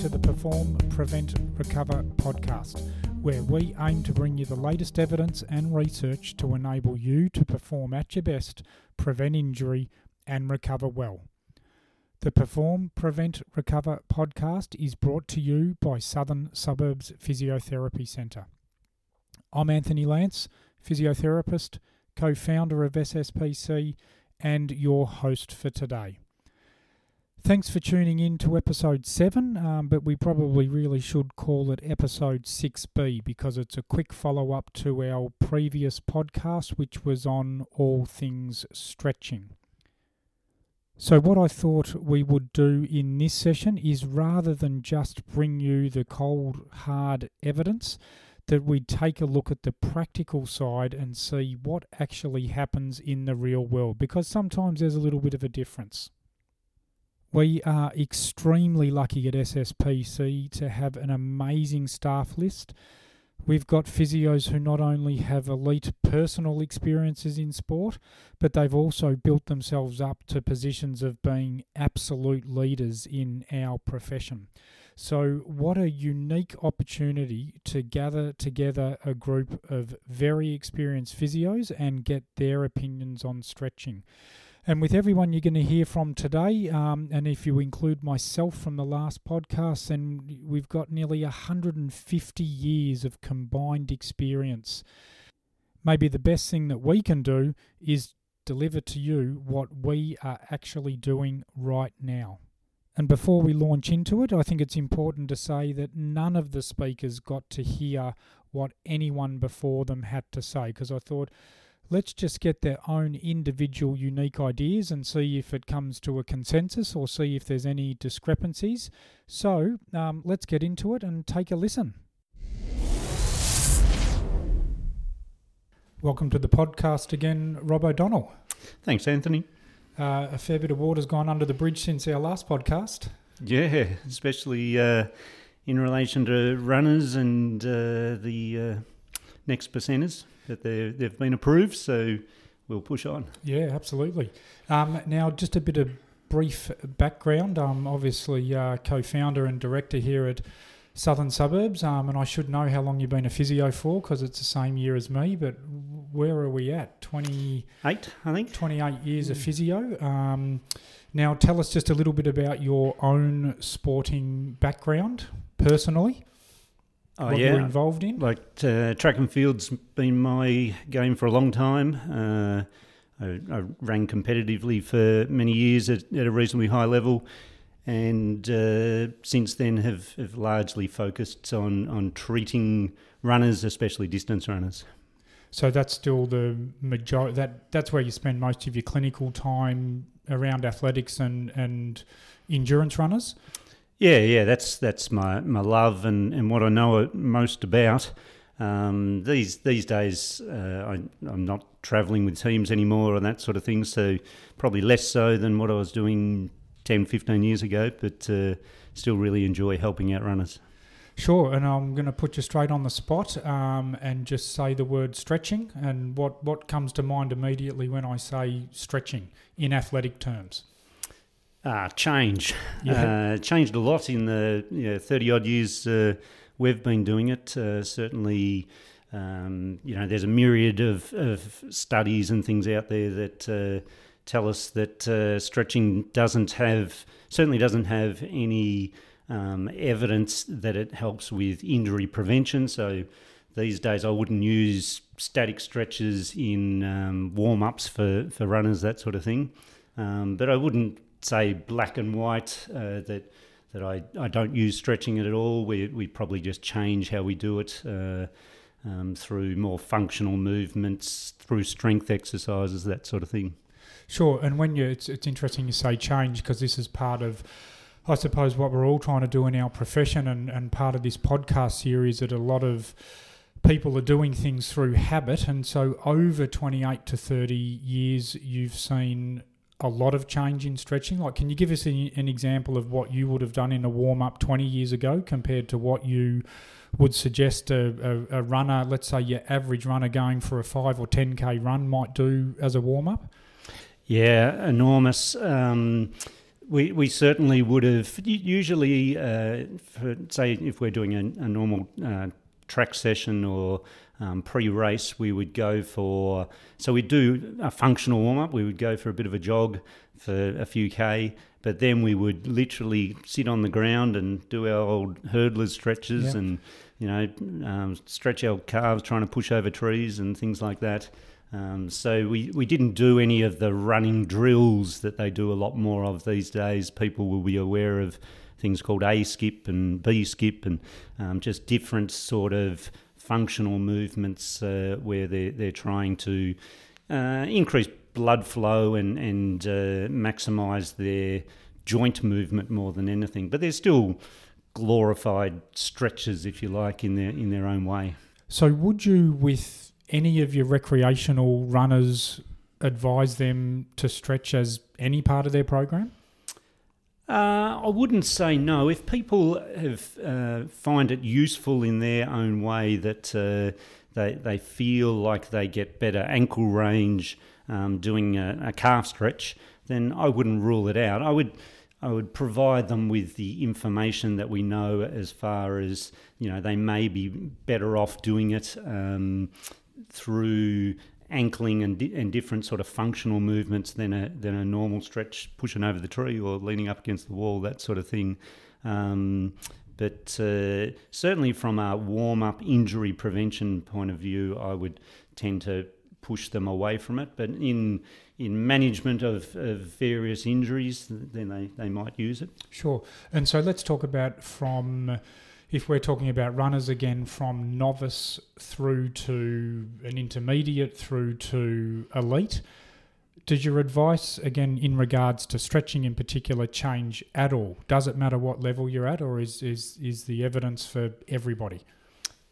to the Perform, Prevent, Recover podcast, where we aim to bring you the latest evidence and research to enable you to perform at your best, prevent injury, and recover well. The Perform, Prevent, Recover podcast is brought to you by Southern Suburbs Physiotherapy Centre. I'm Anthony Lance, physiotherapist, co founder of SSPC, and your host for today. Thanks for tuning in to episode 7, um, but we probably really should call it episode 6B because it's a quick follow up to our previous podcast, which was on all things stretching. So, what I thought we would do in this session is rather than just bring you the cold, hard evidence, that we'd take a look at the practical side and see what actually happens in the real world because sometimes there's a little bit of a difference. We are extremely lucky at SSPC to have an amazing staff list. We've got physios who not only have elite personal experiences in sport, but they've also built themselves up to positions of being absolute leaders in our profession. So, what a unique opportunity to gather together a group of very experienced physios and get their opinions on stretching. And with everyone you're going to hear from today, um, and if you include myself from the last podcast, then we've got nearly 150 years of combined experience. Maybe the best thing that we can do is deliver to you what we are actually doing right now. And before we launch into it, I think it's important to say that none of the speakers got to hear what anyone before them had to say because I thought let's just get their own individual unique ideas and see if it comes to a consensus or see if there's any discrepancies. So um, let's get into it and take a listen. Welcome to the podcast again, Rob O'Donnell. Thanks, Anthony. Uh, a fair bit of water's gone under the bridge since our last podcast. Yeah, especially uh, in relation to runners and uh, the uh, next percenters that they they've been approved. So we'll push on. Yeah, absolutely. Um, now, just a bit of brief background. I'm obviously uh, co-founder and director here at Southern Suburbs, um, and I should know how long you've been a physio for because it's the same year as me. But where are we at? Twenty eight, I think. Twenty eight years mm. of physio. Um, now, tell us just a little bit about your own sporting background personally oh, what yeah. you're involved in? Like uh, track and field's been my game for a long time. Uh, I, I, ran competitively for many years at, at a reasonably high level, and uh, since then have, have largely focused on on treating runners, especially distance runners. So that's still the majority. That that's where you spend most of your clinical time around athletics and and endurance runners. Yeah, yeah, that's that's my, my love and, and what I know most about. Um, these these days, uh, I, I'm not travelling with teams anymore and that sort of thing, so probably less so than what I was doing 10, 15 years ago, but uh, still really enjoy helping out runners. Sure, and I'm going to put you straight on the spot um, and just say the word stretching. And what, what comes to mind immediately when I say stretching in athletic terms? Uh, change. Yeah. Uh, changed a lot in the you know, 30 odd years uh, we've been doing it. Uh, certainly, um, you know, there's a myriad of, of, studies and things out there that uh, tell us that uh, stretching doesn't have, certainly doesn't have any um, evidence that it helps with injury prevention. So these days, I wouldn't use static stretches in um, warm ups for, for runners, that sort of thing. Um, but I wouldn't say black and white uh, that that I, I don't use stretching at all. We we probably just change how we do it uh, um, through more functional movements, through strength exercises, that sort of thing. Sure, and when you it's it's interesting you say change because this is part of. I suppose what we're all trying to do in our profession and, and part of this podcast series that a lot of people are doing things through habit and so over 28 to 30 years you've seen a lot of change in stretching? Like, can you give us an, an example of what you would have done in a warm up 20 years ago compared to what you would suggest a, a, a, runner, let's say your average runner going for a 5 or 10k run, might do as a warm up? Yeah, enormous. Um, We, we certainly would have. Usually, uh, for, say, if we're doing a, a normal uh, track session or um, pre-race, we would go for. So we do a functional warm up. We would go for a bit of a jog for a few k, but then we would literally sit on the ground and do our old hurdlers stretches yep. and you know um, stretch our calves, trying to push over trees and things like that. Um, so we, we didn't do any of the running drills that they do a lot more of these days. People will be aware of things called A skip and B skip and um, just different sort of functional movements uh, where they're, they're trying to uh, increase blood flow and, and uh, maximize their joint movement more than anything. But they're still glorified stretches, if you like, in their in their own way. So, would you, with any of your recreational runners advise them to stretch as any part of their program? Uh, I wouldn't say no. If people have uh, find it useful in their own way, that uh, they they feel like they get better ankle range um, doing a, a, calf stretch, then I wouldn't rule it out. I would I would provide them with the information that we know as far as you know they may be better off doing it. Um, through ankling and, di- and different sort of functional movements than a than a normal stretch pushing over the tree or leaning up against the wall that sort of thing. Um, but uh, certainly from a warm up injury prevention point of view, I would tend to push them away from it. But in in management of, of various injuries, then they, they might use it. Sure. And so let's talk about from if we're talking about runners again from novice through to an intermediate through to elite, does your advice again in regards to stretching in particular change at all? Does it matter what level you're at, or is is is the evidence for everybody?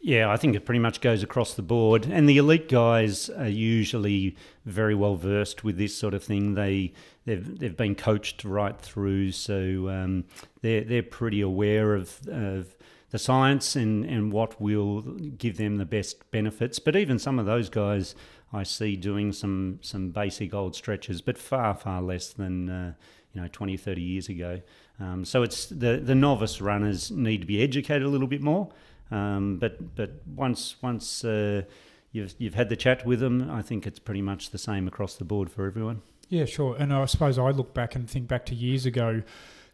Yeah, I think it pretty much goes across the board. And the elite guys are usually very well versed with this sort of thing. They they've they've been coached right through, so um, they're they're pretty aware of of the science and, and what will give them the best benefits. But even some of those guys I see doing some, some basic old stretches, but far, far less than uh, you know 20, 30 years ago. Um, so it's the, the novice runners need to be educated a little bit more. Um, but but once once uh, you've you've had the chat with them, I think it's pretty much the same across the board for everyone. Yeah, sure. And I suppose I look back and think back to years ago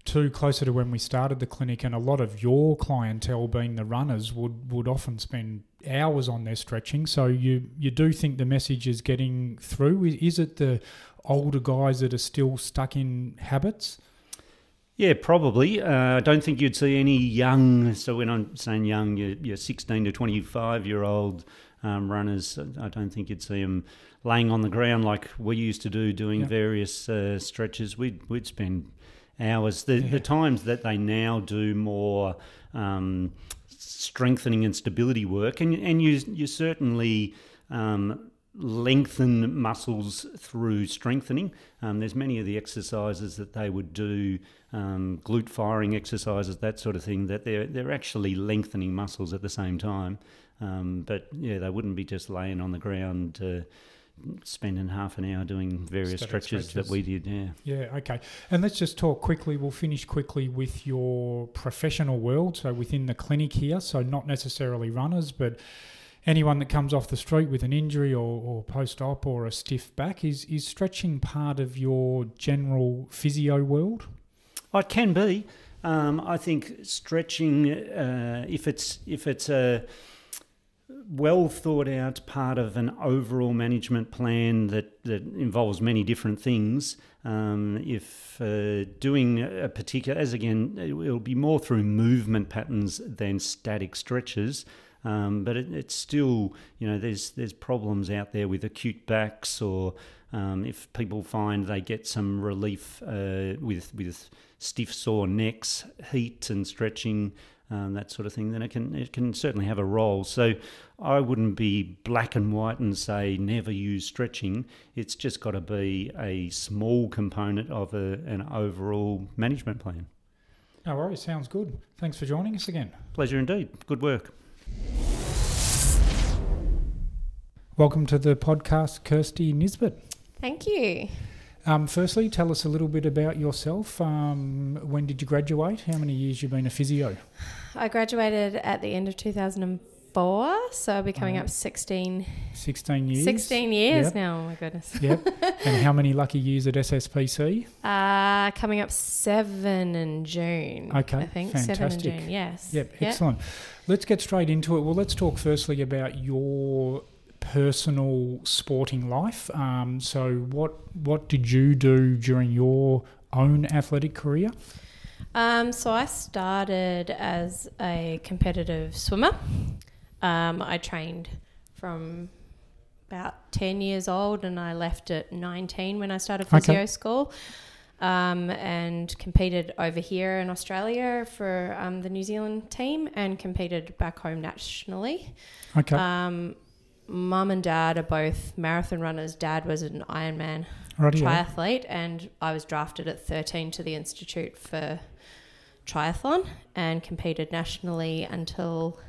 too closer to when we started the clinic, and a lot of your clientele, being the runners, would would often spend hours on their stretching. So you you do think the message is getting through? Is it the older guys that are still stuck in habits? Yeah, probably. Uh, I don't think you'd see any young. So when I'm saying young, you're, you're 16 to 25 year old um, runners. I don't think you'd see them laying on the ground like we used to do, doing yep. various uh, stretches. We'd we'd spend hours. The, yeah. the times that they now do more um, strengthening and stability work, and and you you certainly. Um, lengthen muscles through strengthening. Um, there's many of the exercises that they would do, um, glute firing exercises, that sort of thing, that they're they're actually lengthening muscles at the same time. Um, but yeah, they wouldn't be just laying on the ground. Uh, spending half an hour doing various stretches, stretches, that we did. Yeah. Yeah. Okay. And let's just talk quickly. We'll finish quickly with your professional world. So within the clinic here. So not necessarily runners, but anyone that comes off the street with an injury or, or post-op or a stiff back is is stretching part of your general physio world. Oh, it can be. Um, I think stretching, uh, if it's if it's a well thought out part of an overall management plan that, that involves many different things. Um, if uh, doing a particular, as again, it will be more through movement patterns than static stretches. Um, but it, it's still, you know, there's there's problems out there with acute backs, or um, if people find they get some relief uh, with with stiff sore necks, heat and stretching um, that sort of thing, then it can it can certainly have a role. So I wouldn't be black and white and say never use stretching. It's just got to be a small component of a, an overall management plan. No worries, sounds good. Thanks for joining us again. Pleasure indeed. Good work. Welcome to the podcast, Kirsty Nisbet. Thank you. Um, firstly, tell us a little bit about yourself. Um, when did you graduate? How many years you've been a physio? I graduated at the end of 2004, so I'll be coming up 16, 16 years. 16 years Yep. now. Oh my goodness. Yep. and how many lucky years at SSPC? Uh, coming up seven in June. Okay, I think seven in fantastic. June. Yes. Yep, Yep. excellent. Let's get straight into it. Well, let's talk firstly about your personal sporting life. Um, so, what what did you do during your own athletic career? Um, so I started as a competitive swimmer. Um, I trained from about 10 years old and I left at 19 when I started Okay. physio school um, and competed over here in Australia for um, the New Zealand team and competed back home nationally. Okay, Um, Mum and dad are both marathon runners. Dad was an Ironman triathlete, and I was drafted at 13 to the Institute for Triathlon and competed nationally until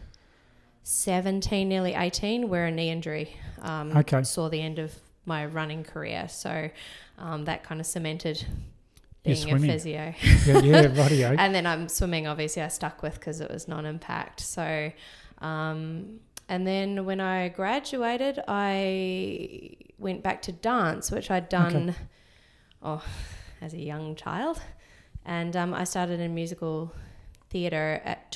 17, nearly 18, where a knee injury um, Okay. saw the end of my running career. So um, that kind of cemented being a physio. Yeah, yeah, and then I'm swimming, obviously, I stuck with because it was non impact. So, um, and then when I graduated, I went back to dance, which I'd done oh, as a young child. And um, I started in musical theatre at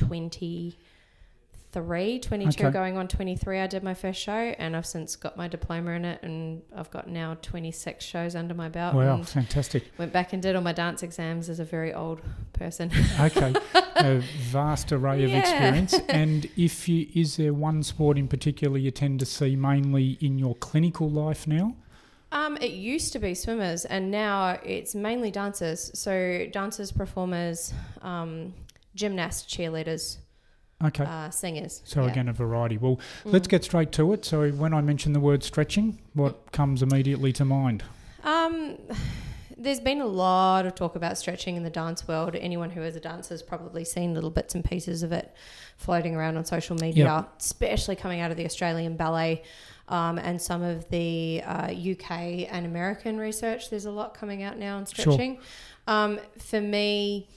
23, 22, Okay. going on 23. I did my first show, and I've since got my diploma in it, and I've got now 26 shows under my belt. Wow, and fantastic. Went back and did all my dance exams as a very old person. Okay, a vast array of Yeah. experience. And if you is there one sport in particular you tend to see mainly in your clinical life now? Um, it used to be swimmers, and now it's mainly dancers. So dancers, performers, um, gymnasts, cheerleaders, Okay. uh, singers. So Yeah. again, a variety. Well, let's Mm. get straight to it. So when I mention the word stretching, what comes immediately to mind? Um, there's been a lot of talk about stretching in the dance world. Anyone who is a dancer has probably seen little bits and pieces of it floating around on social media, especially coming out of the Australian ballet. Um, and some of the uh, UK and American research, there's a lot coming out now on stretching. Sure. stretching. Um, for me,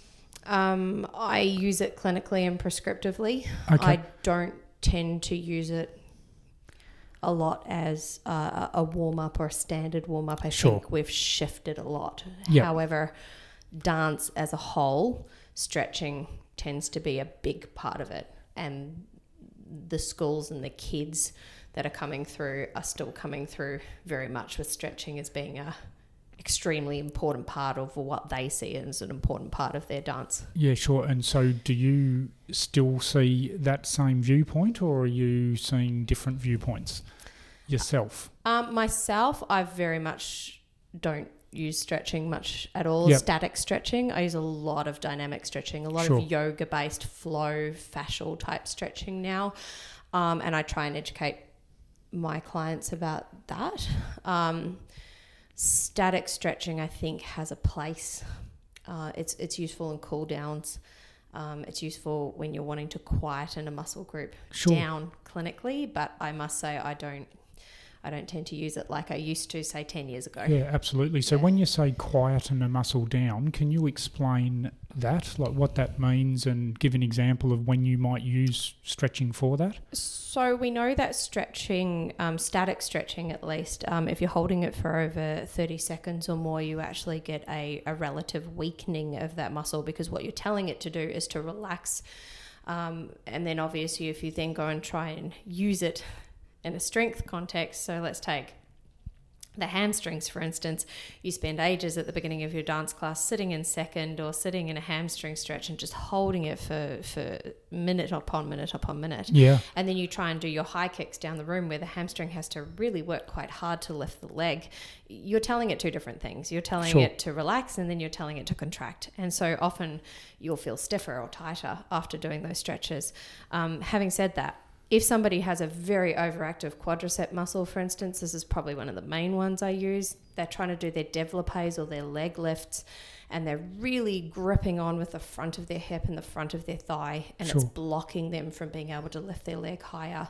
um, I use it clinically and prescriptively. Okay. I don't tend to use it a lot as uh, a warm up or a standard warm up. I Sure. think we've shifted a lot. Yeah. However, dance as a whole, stretching tends to be a big part of it. And the schools and the kids that are coming through are still coming through very much with stretching as being a extremely important part of what they see as an important part of their dance. Yeah, sure. And so, do you still see that same viewpoint, or are you seeing different viewpoints yourself? Um, myself, I very much don't use stretching much at all. Yep. Static stretching. I use a lot of dynamic stretching, a lot Sure. of yoga based flow, fascial type stretching now. Um, and I try and educate my clients about that. Um, static stretching, I think, has a place. Uh, it's it's useful in cool downs. Um, it's useful when you're wanting to quieten a muscle group Sure. down clinically, but I must say I don't I don't tend to use it like I used to say 10 years ago. Yeah, absolutely. So, Yeah. when you say quieten a muscle down, can you explain that, like what that means, and give an example of when you might use stretching for that? So we know that stretching, um, static stretching at least, um, if you're holding it for over 30 seconds or more, you actually get a, a relative weakening of that muscle because what you're telling it to do is to relax. Um, and then obviously, if you then go and try and use it in a strength context, so let's take the hamstrings, for instance, you spend ages at the beginning of your dance class sitting in second or sitting in a hamstring stretch and just holding it for, for minute upon minute upon minute. Yeah, And then you try and do your high kicks down the room where the hamstring has to really work quite hard to lift the leg. You're telling it two different things. You're telling Sure. it to relax and then you're telling it to contract. And so often you'll feel stiffer or tighter after doing those stretches. Um, having said that, if somebody has a very overactive quadricep muscle, for instance, this is probably one of the main ones I use. they're trying to do their développés or their leg lifts and they're really gripping on with the front of their hip and the front of their thigh and Sure. it's blocking them from being able to lift their leg higher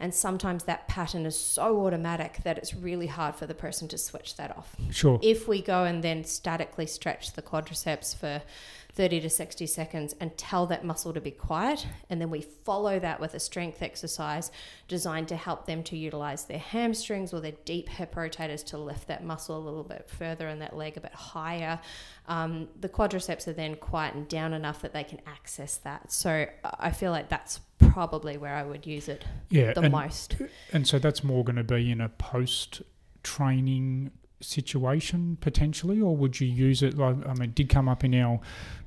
and sometimes that pattern is so automatic that it's really hard for the person to switch that off Sure. if we go and then statically stretch the quadriceps for 30 to 60 seconds and tell that muscle to be quiet, and then we follow that with a strength exercise designed to help them to utilize their hamstrings or their deep hip rotators to lift that muscle a little bit further and that leg a bit higher. Um, the quadriceps are then quietened down enough that they can access that. So I feel like that's probably where I would use it yeah. the and, most. and so that's more going to be in a post training situation potentially, or would you use it? Like, I mean, it did come up in our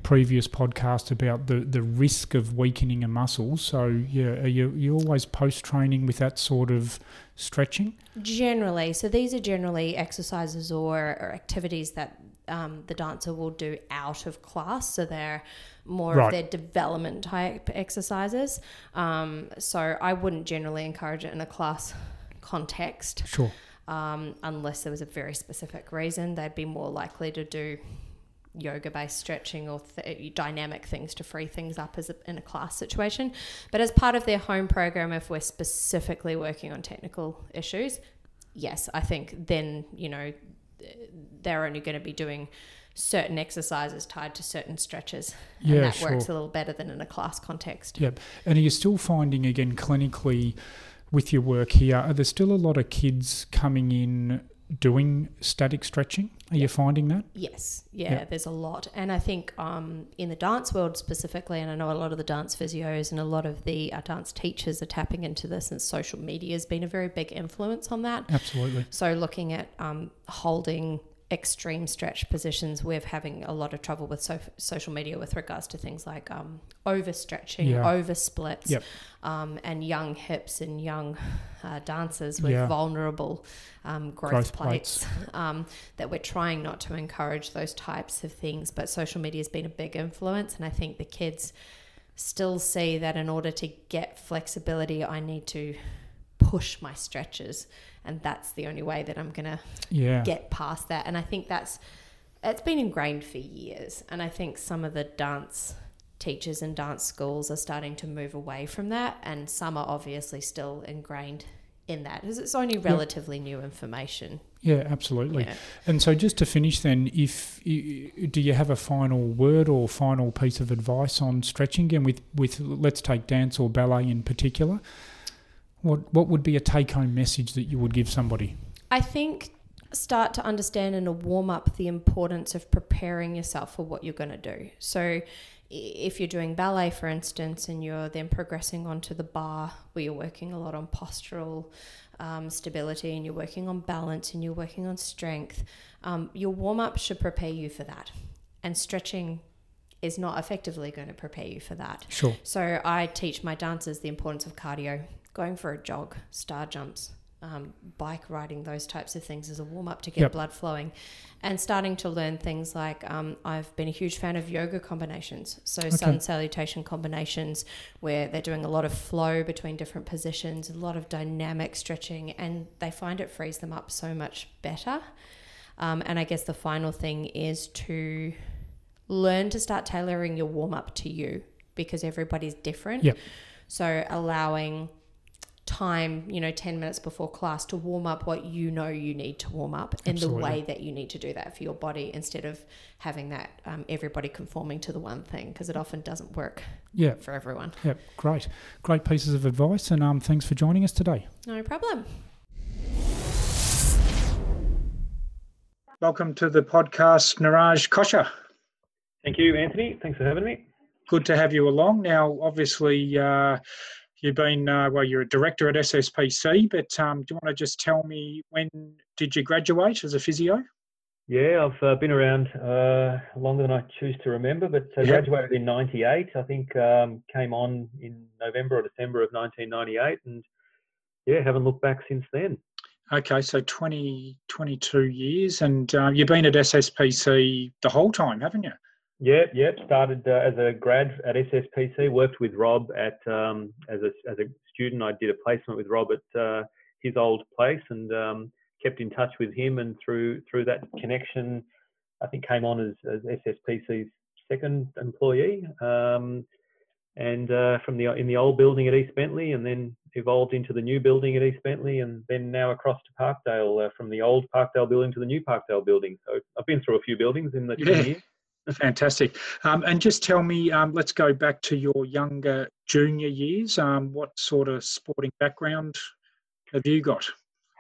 previous podcast about the, the risk of weakening a muscle. So, yeah, are you, you always post training with that sort of stretching? Generally, so these are generally exercises or, or activities that um, the dancer will do out of class. So they're more Right. of their development type exercises. Um, so I wouldn't generally encourage it in a class context Sure. Um, unless there was a very specific reason. They'd be more likely to do yoga based stretching or th- dynamic things to free things up as a, in a class situation. But as part of their home program, if we're specifically working on technical issues, yes, I think then, you know, they're only going to be doing certain exercises tied to certain stretches. And Yeah, that sure. works a little better than in a class context. Yep. And are you still finding, again, clinically with your work here, are there still a lot of kids coming in doing static stretching? Are you finding that? Yes, yeah, Yeah. there's a lot. And I think um, in the dance world specifically, and I know a lot of the dance physios and a lot of the uh, dance teachers are tapping into this, and social media has been a very big influence on that. Absolutely. So, looking at um, holding extreme stretch positions, we're having a lot of trouble with so- social media with regards to things like um, overstretching, Yeah. over splits, Yep. um, and young hips and young uh, dancers with Yeah. vulnerable um, growth, Growth plates. Um, that we're trying not to encourage those types of things, but social media has been a big influence, and I think the kids still see that in order to get flexibility, I need to push my stretches, and that's the only way that I'm gonna Yeah. get past that. And I think that's it's been ingrained for years. And I think some of the dance teachers and dance schools are starting to move away from that, and some are obviously still ingrained in that because it's only relatively new information. Yeah, absolutely. Yeah. And so, just to finish, then, if do you have a final word or final piece of advice on stretching and with with let's take dance or ballet in particular? What what would be a take home message that you would give somebody? I think start to understand and a warm up the importance of preparing yourself for what you're going to do. So, if you're doing ballet, for instance, and you're then progressing onto the bar where you're working a lot on postural um, stability and you're working on balance and you're working on strength, um, your warm up should prepare you for that. And stretching is not effectively going to prepare you for that. Sure. So I teach my dancers the importance of cardio, going for a jog, star jumps, um, bike riding, those types of things as a warm up to get Yep. blood flowing, and starting to learn things like um, I've been a huge fan of yoga combinations. So sun salutation combinations where they're doing a lot of flow between different positions, a lot of dynamic stretching, and they find it frees them up so much better. Um, and I guess the final thing is to learn to start tailoring your warm up to you because everybody's different. Yep. So allowing time, you know, 10 minutes before class to warm up what you know you need to warm up in Absolutely. the way that you need to do that for your body instead of having that um, everybody conforming to the one thing because it often doesn't work Yeah. for everyone. Yeah. Great. Great pieces of advice, and um, thanks for joining us today. No problem. Welcome to the podcast, Niraj Kosha. Thank you, Anthony. Thanks for having me. Good to have you along. Now, obviously, uh, you've been uh, well. You're a director at SSPC, but um, do you want to just tell me when did you graduate as a physio? Yeah, I've uh, been around uh, longer than I choose to remember, but I graduated in '98. I think um, came on in November or December of 1998, and yeah, haven't looked back since then. Okay, so 20, 22 years, and uh, you've been at SSPC the whole time, haven't you? Yeah, yeah. Started uh, as a grad at SSPC. Worked with Rob at um, as a as a student. I did a placement with Rob at uh, his old place, and um, kept in touch with him, and through through that connection, I think came on as, as SSPC's second employee. Um, and uh, from the in the old building at East Bentleigh, and then evolved into the new building at East Bentleigh, and then now across to Parkdale uh, from the old Parkdale building to the new Parkdale building. So I've been through a few buildings in the yeah. years. Fantastic. Um, and just tell me, um, let's go back to your younger junior years. Um, what sort of sporting background have you got?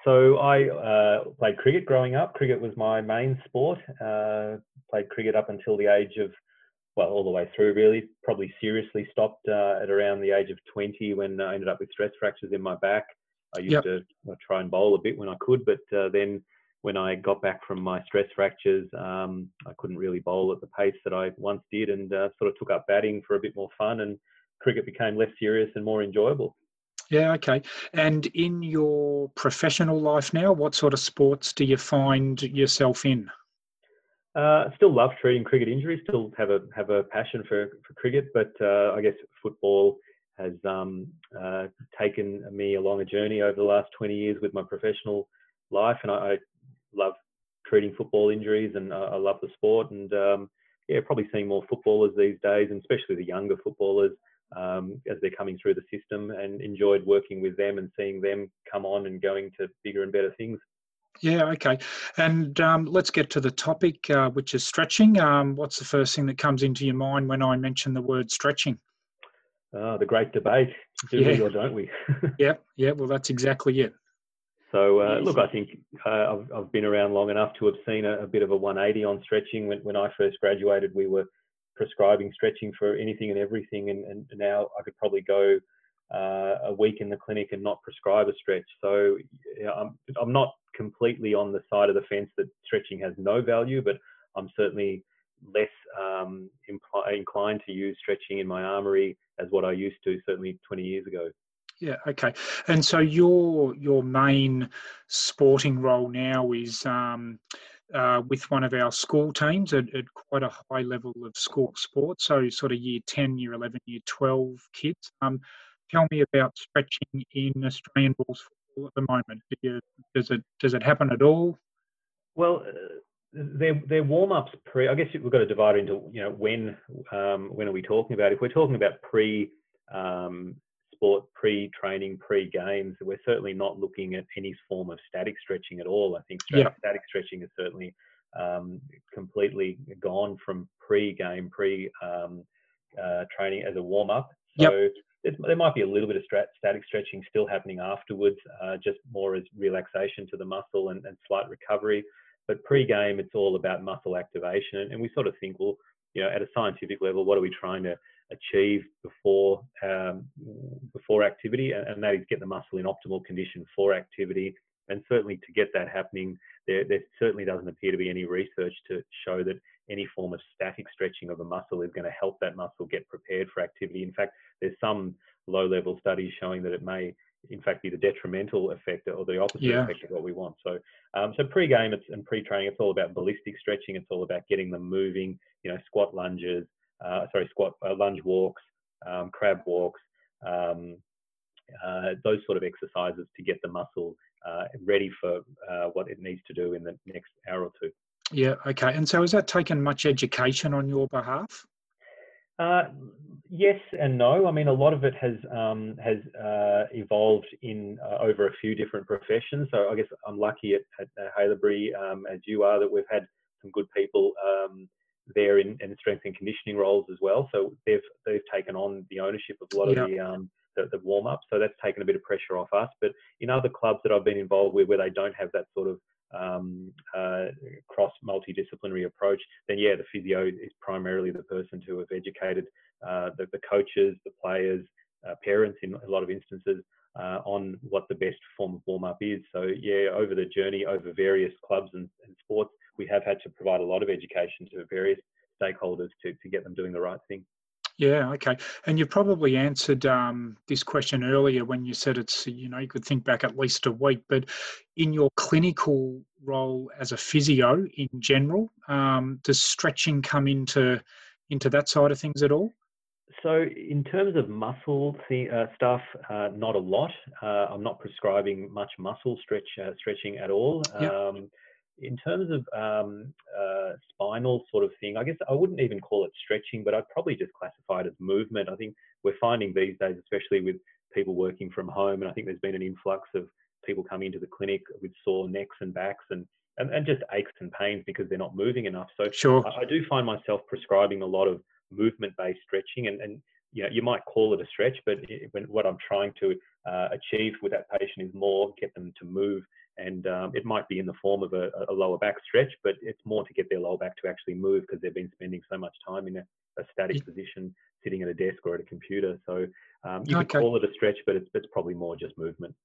So I uh, played cricket growing up. Cricket was my main sport. Uh, played cricket up until the age of well, all the way through really. Probably seriously stopped uh, at around the age of 20 when I ended up with stress fractures in my back. I used yep. to try and bowl a bit when I could, but uh, then when I got back from my stress fractures, um, I couldn't really bowl at the pace that I once did, and uh, sort of took up batting for a bit more fun, and cricket became less serious and more enjoyable. Yeah, okay. And in your professional life now, what sort of sports do you find yourself in? Uh, still love treating cricket injuries. Still have a have a passion for for cricket, but uh, I guess football has um, uh, taken me along a journey over the last 20 years with my professional life, and I, I love treating football injuries, and I, I love the sport, and um, yeah, probably seeing more footballers these days, and especially the younger footballers um, as they're coming through the system, and enjoyed working with them and seeing them come on and going to bigger and better things. Yeah, okay. And um, let's get to the topic, uh, which is stretching. Um, what's the first thing that comes into your mind when I mention the word stretching? Uh, the great debate do yeah. we or don't we? yeah, yeah, well, that's exactly it. So, uh, look, I think uh, I've, I've, been around long enough to have seen a, a, bit of a 180 on stretching. When, when I first graduated, we were prescribing stretching for anything and everything, and, and now I could probably go uh, a week in the clinic and not prescribe a stretch. So yeah, I'm, I'm not completely on the side of the fence that stretching has no value, but I'm certainly less um, impl- inclined to use stretching in my armory as what I used to certainly 20 years ago. Yeah. Okay. And so your your main sporting role now is um, uh, with one of our school teams at, at, quite a high level of school sport. So sort of year 10, year 11, year 12 kids. Um, tell me about stretching in Australian rules football at the moment. Do you, does it does it happen at all? Well, uh, their their warm ups pre. I guess we've got to divide into you know when um, when are we talking about? If we're talking about pre um, sport, pre training, pre games, we're certainly not looking at any form of static stretching at all. I think static, yeah. static stretching is certainly um, completely gone from pre game, pre um, uh, training as a warm up. So yep there might be a little bit of static stretching still happening afterwards, uh, just more as relaxation to the muscle and, and slight recovery. But pre-game, it's all about muscle activation, and, and, we sort of think, well, you know, at a scientific level, what are we trying to achieve before um, before activity? And, and that is get the muscle in optimal condition for activity. And certainly, to get that happening, there, there certainly doesn't appear to be any research to show that any form of static stretching of a muscle is going to help that muscle get prepared for activity. In fact, there's some low level studies showing that it may in fact be the detrimental effect or the opposite yeah. effect of what we want. So, um, so pre-game it's, and pre-training, it's all about ballistic stretching. It's all about getting them moving. You know, squat lunges, uh, sorry, squat uh, lunge walks, um, crab walks, um, uh, those sort of exercises to get the muscle uh, ready for uh, what it needs to do in the next hour or two. Yeah. Okay. And so, has that taken much education on your behalf? Uh, yes and no. I mean, a lot of it has um, has uh, evolved in uh, over a few different professions. So I guess I'm lucky at, at, at Haileybury, um, as you are, that we've had some good people um, there in, in, strength and conditioning roles as well. So they've they've taken on the ownership of a lot of the, um, the, the warm up. So that's taken a bit of pressure off us. But in other clubs that I've been involved with, where they don't have that sort of um, uh, cross multidisciplinary approach, then yeah, the physio is primarily the person to have educated uh, the, the, coaches, the players, uh, parents in a lot of instances uh, on what the best form of warm up is. So yeah, over the journey, over various clubs and, and, sports, we have had to provide a lot of education to various stakeholders to, to get them doing the right thing. Yeah, okay. And you probably answered um, this question earlier when you said it's, you know, you could think back at least a week, but in your clinical role as a physio in general, um, does stretching come into into that side of things at all? so in terms of muscle th- uh, stuff, uh, not a lot. Uh, I'm not prescribing much muscle stretch uh, stretching at all. Yep. Um, in terms of um, uh, spinal sort of thing, I guess I wouldn't even call it stretching, but I'd probably just classify it as movement. I think we're finding these days, especially with people working from home, and I think there's been an influx of people coming into the clinic with sore necks and backs and and, and just aches and pains because they're not moving enough. So Sure. I, I do find myself prescribing a lot of movement-based stretching, and, and you know, you might call it a stretch, but it, when, what I'm trying to uh, achieve with that patient is more get them to move, and um, it might be in the form of a, a, lower back stretch, but it's more to get their lower back to actually move because they've been spending so much time in a, a static position, sitting at a desk or at a computer. So um, you Okay. could call it a stretch, but it's, it's probably more just movement.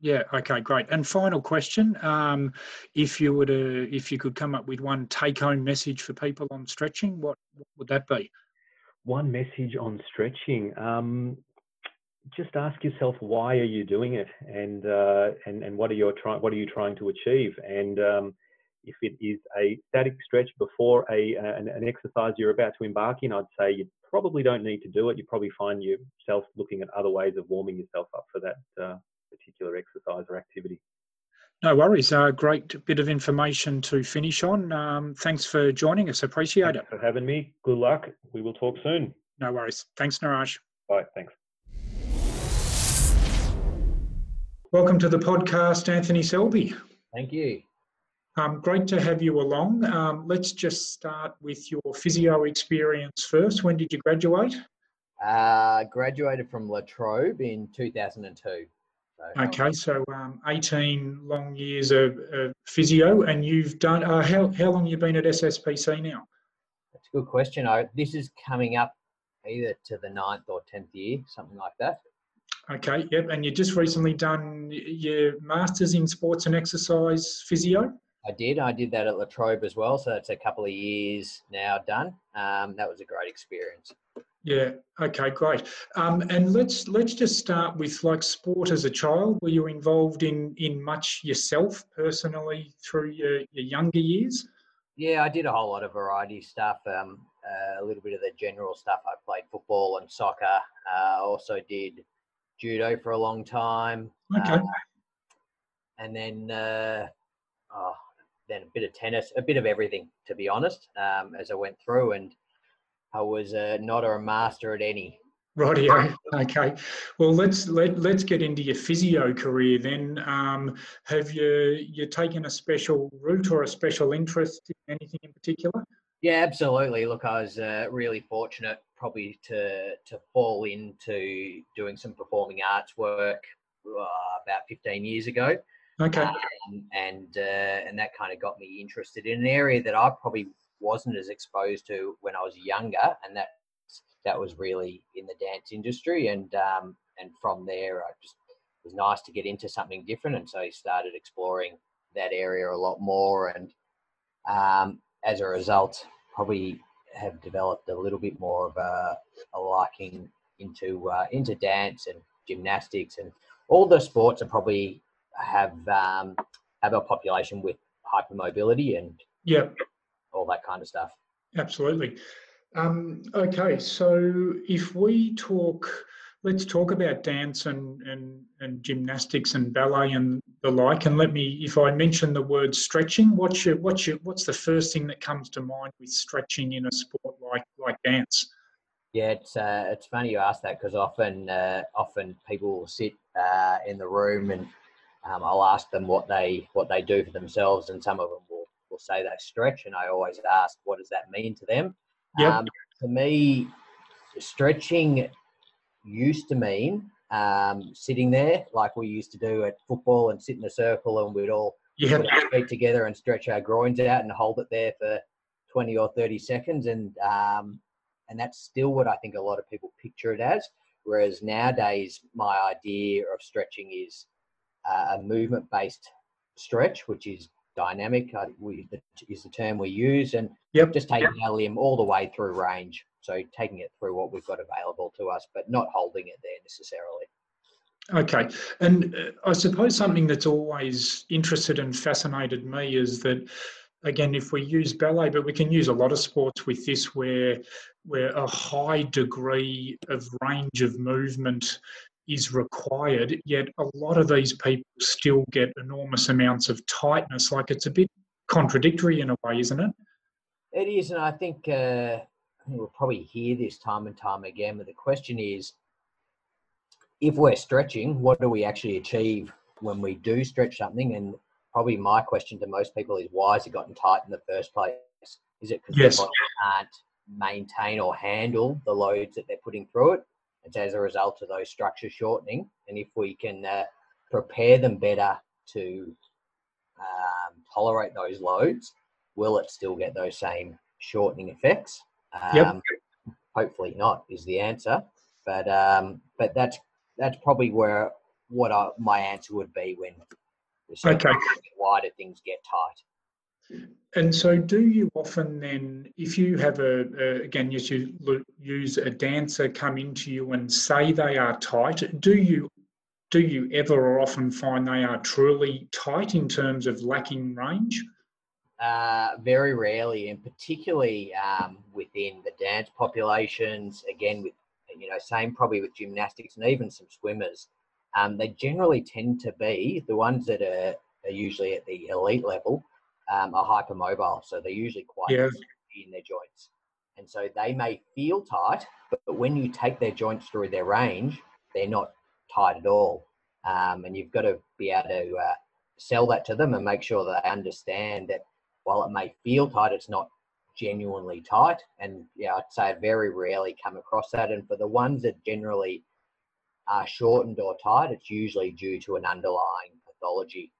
Yeah. Okay. Great. And final question: um, If you were to, if you could come up with one take-home message for people on stretching, what, what would that be? One message on stretching. Um, just ask yourself why are you doing it, and uh, and and what are you trying what are you trying to achieve? And um, if it is a static stretch before a an, an exercise you're about to embark in, I'd say you probably don't need to do it. You probably find yourself looking at other ways of warming yourself up for that uh, particular exercise or activity. No worries. Uh, great bit of information to finish on. Um, thanks for joining us. Appreciate it. For having me. Good luck. We will talk soon. No worries. Thanks, Niraj Bye. Thanks. Welcome to the podcast, Anthony Selby. Thank you. Um, great to have you along. Um, let's just start with your physio experience first. When did you graduate? Uh, graduated from La Trobe in 2002. So, Okay, so um, 18 long years of, of physio, and you've done. Uh, how how long you been at SSPC now? That's a good question. I, this is coming up either to the ninth or 10th year, something like that. Okay, yep, and you just recently done your masters in sports and exercise physio. I did. I did that at La Trobe as well. So that's a couple of years now done. Um, that was a great experience. Yeah. Okay. Great. Um, and let's let's just start with like sport as a child. Were you involved in in much yourself personally through your, your younger years? Yeah, I did a whole lot of variety stuff. Um, uh, a little bit of the general stuff. I played football and soccer. Uh, also did judo for a long time. Okay. Uh, and then, uh, oh, then a bit of tennis, a bit of everything, to be honest, um, as I went through. And I was uh, not a master at any. Rightio. Okay. Well, let's let let's get into your physio career then. Um, have you you taken a special route or a special interest in anything in particular? Yeah, absolutely. Look, I was uh, really fortunate, probably to to fall into doing some performing arts work uh, about 15 years ago, Okay. um, and uh, and that kind of got me interested in an area that I probably wasn't as exposed to when I was younger, and that that was really in the dance industry. And um, and from there, I just it was nice to get into something different, and so I started exploring that area a lot more. And um, as a result, probably have developed a little bit more of a, a liking into uh, into dance and gymnastics and all the sports are probably have um, have a population with hypermobility and Yeah. all that kind of stuff. Absolutely. Um, okay, so if we talk, let's talk about dance and, and, and gymnastics and ballet and the like. And let me, if I mention the word stretching, what's your, what's your, what's the first thing that comes to mind with stretching in a sport like like dance? Yeah, it's uh, it's funny you ask that because often uh, often people will sit uh, in the room and um, I'll ask them what they what they do for themselves, and some of them will, will say they stretch, and I always ask what does that mean to them. Yep. Um, to me, stretching used to mean um, sitting there like we used to do at football and sit in a circle and we'd all Yeah. put our feet together and stretch our groins out and hold it there for 20 or 30 seconds and um, and that's still what I think a lot of people picture it as whereas nowadays my idea of stretching is uh, a movement based stretch which is dynamic uh, is the term we use and Yep. just taking our limb all the way through range. So taking it through what we've got available to us but not holding it there necessarily. Okay, and uh, I suppose something that's always interested and fascinated me is that again, if we use ballet, but we can use a lot of sports with this where where a high degree of range of movement is required, yet a lot of these people still get enormous amounts of tightness. Like it's a bit contradictory in a way, isn't it? It is, and I think uh, we'll probably hear this time and time again. But the question is, if we're stretching, what do we actually achieve when we do stretch something? And probably my question to most people is, why has it gotten tight in the first place? Is it because yes. they can't maintain or handle the loads that they're putting through it? It's as a result of those structures shortening. And if we can uh, prepare them better to um, tolerate those loads, will it still get those same shortening effects? Um, yep. Hopefully not is the answer. But um, but that's that's probably where what I, my answer would be when okay. do things get tight? And so, do you often then, if you have a, a, again, yes, you use a dancer come into you and say they are tight, do you do you ever or often find they are truly tight in terms of lacking range? Uh, very rarely, and particularly um, within the dance populations. Again, with you know, same probably with gymnastics and even some swimmers. Um, they generally tend to be the ones that are, are usually at the elite level um, are hypermobile, so they're usually quite yeah. in their joints, and so they may feel tight, but, but when you take their joints through their range, they're not tight at all. Um, and you've got to be able to uh, sell that to them and make sure they understand that while it may feel tight, it's not genuinely tight. And yeah, I'd say I very rarely come across that. And for the ones that generally are shortened or tight, it's usually due to an underlying pathology.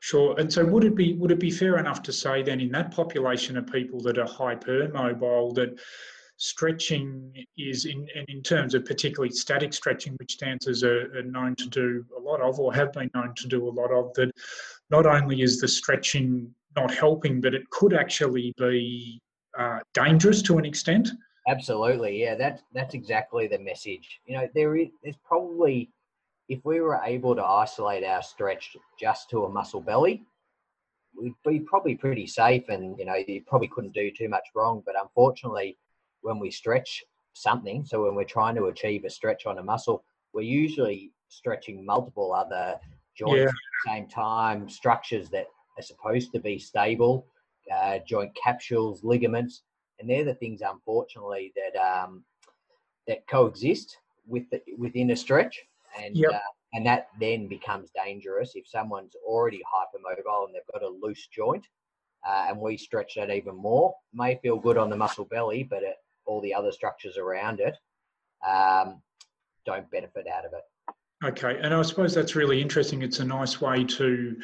Sure. And so would it be would it be fair enough to say then in that population of people that are hypermobile that stretching is in and in terms of particularly static stretching, which dancers are, are known to do a lot of or have been known to do a lot of, that not only is the stretching not helping, but it could actually be uh, dangerous to an extent. Absolutely, yeah. That that's exactly the message. You know, there is there's probably if we were able to isolate our stretch just to a muscle belly, we'd be probably pretty safe, and you know, you probably couldn't do too much wrong. But unfortunately, when we stretch something, so when we're trying to achieve a stretch on a muscle, we're usually stretching multiple other joints yeah. at the same time, structures that are supposed to be stable, uh, joint capsules, ligaments, and they're the things, unfortunately, that um, that coexist with the, within a stretch, and yep. uh, and that then becomes dangerous if someone's already hypermobile and they've got a loose joint, uh, and we stretch that even more. May feel good on the muscle belly, but it, all the other structures around it um, don't benefit out of it. Okay, and I suppose that's really interesting. It's a nice way to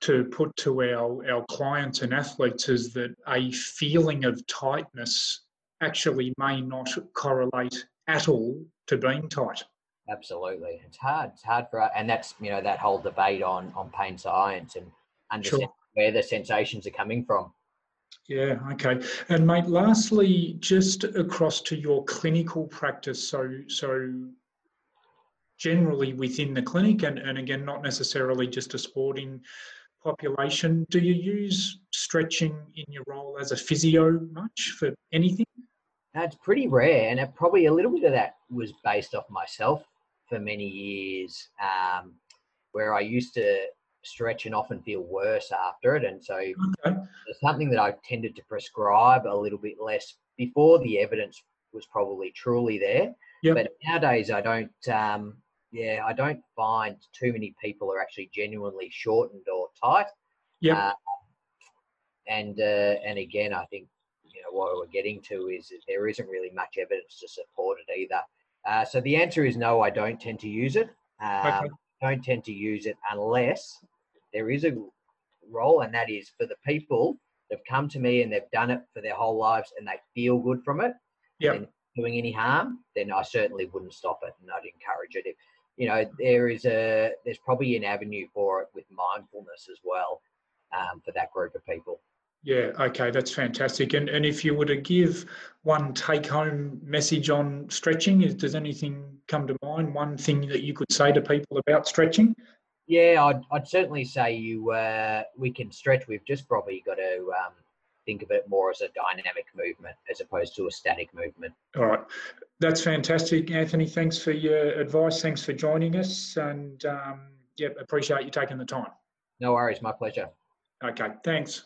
to put to our, our clients and athletes is that a feeling of tightness actually may not correlate at all to being tight. Absolutely, it's hard. It's hard for, and that's you know that whole debate on on pain science and understand sure. where the sensations are coming from. Yeah, okay. And mate, lastly, just across to your clinical practice. So so generally within the clinic and, and again not necessarily just a sporting population. Do you use stretching in your role as a physio much for anything? That's pretty rare, and probably a little bit of that was based off myself for many years, um, where I used to stretch and often feel worse after it, and so okay. it's something that I tended to prescribe a little bit less before the evidence was probably truly there. Yep. But nowadays, I don't. Um, yeah, I don't find too many people are actually genuinely shortened or tight. Yeah. Uh, and uh, and again, I think you know what we're getting to is there isn't really much evidence to support it either. Uh, so the answer is no. I don't tend to use it. Um, okay. Don't tend to use it unless there is a role, and that is for the people that've come to me and they've done it for their whole lives and they feel good from it. Yeah. Doing any harm, then I certainly wouldn't stop it and I'd encourage it. If you know, there is a there's probably an avenue for it with mindfulness as well um, for that group of people. Yeah, okay, that's fantastic. And and if you were to give one take home message on stretching, is, does anything come to mind? One thing that you could say to people about stretching? Yeah, I'd, I'd certainly say you uh, we can stretch. We've just probably got to um, think of it more as a dynamic movement as opposed to a static movement. All right, that's fantastic, Anthony. Thanks for your advice. Thanks for joining us, and um, yeah, appreciate you taking the time. No worries, my pleasure. Okay, thanks.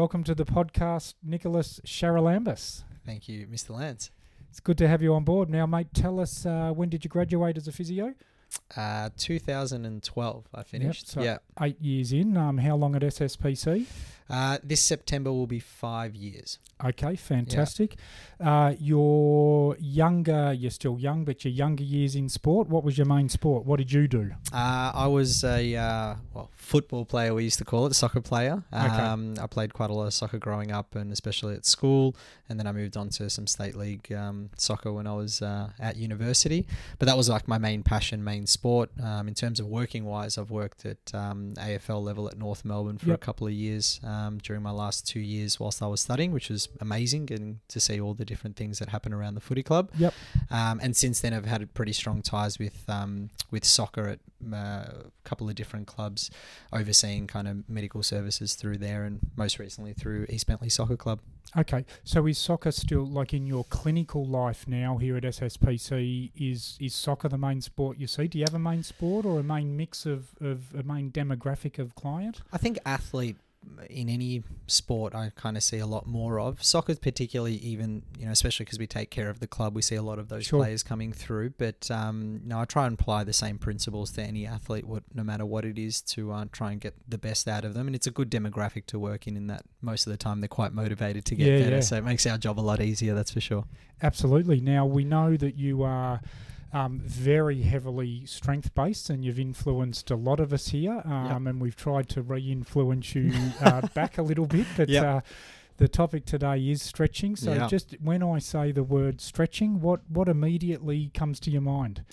Welcome to the podcast, Nicholas Charalambous. Thank you, Mr. Lance. It's good to have you on board. Now, mate, tell us uh, when did you graduate as a physio? Uh, 2012, I finished. Yep, so yeah. Eight years in. Um, how long at SSPC? Uh, this September will be five years. Okay, fantastic. Yeah. Uh, you're younger, you're still young, but your younger years in sport, what was your main sport? What did you do? Uh, I was a uh, well football player, we used to call it, soccer player. Um, okay. I played quite a lot of soccer growing up and especially at school. And then I moved on to some state league um, soccer when I was uh, at university. But that was like my main passion, main sport. Um, in terms of working wise, I've worked at um, AFL level at North Melbourne for yep. a couple of years um, during my last two years whilst I was studying, which was amazing getting to see all the different things that happen around the footy club. Yep. Um, and since then, I've had pretty strong ties with um, with soccer at uh, a couple of different clubs, overseeing kind of medical services through there, and most recently through East Bentleigh Soccer Club. Okay, so is soccer still like in your clinical life now here at SSPC? Is is soccer the main sport you see? Do you have a main sport or a main mix of, of a main demographic of client? I think athlete in any sport I kind of see a lot more of. Soccer, particularly, even you know, especially because we take care of the club, we see a lot of those sure. players coming through. But um, no, I try and apply the same principles to any athlete, what, no matter what it is, to uh, try and get the best out of them. And it's a good demographic to work in. In that most of the time they're quite motivated to get yeah, better, yeah. so it makes our job a lot easier. That's for sure. Absolutely. Now we know that you are um, very heavily strength based, and you've influenced a lot of us here. Um, yep. And we've tried to re influence you uh, back a little bit. But yep. uh, the topic today is stretching. So, yep. just when I say the word stretching, what, what immediately comes to your mind?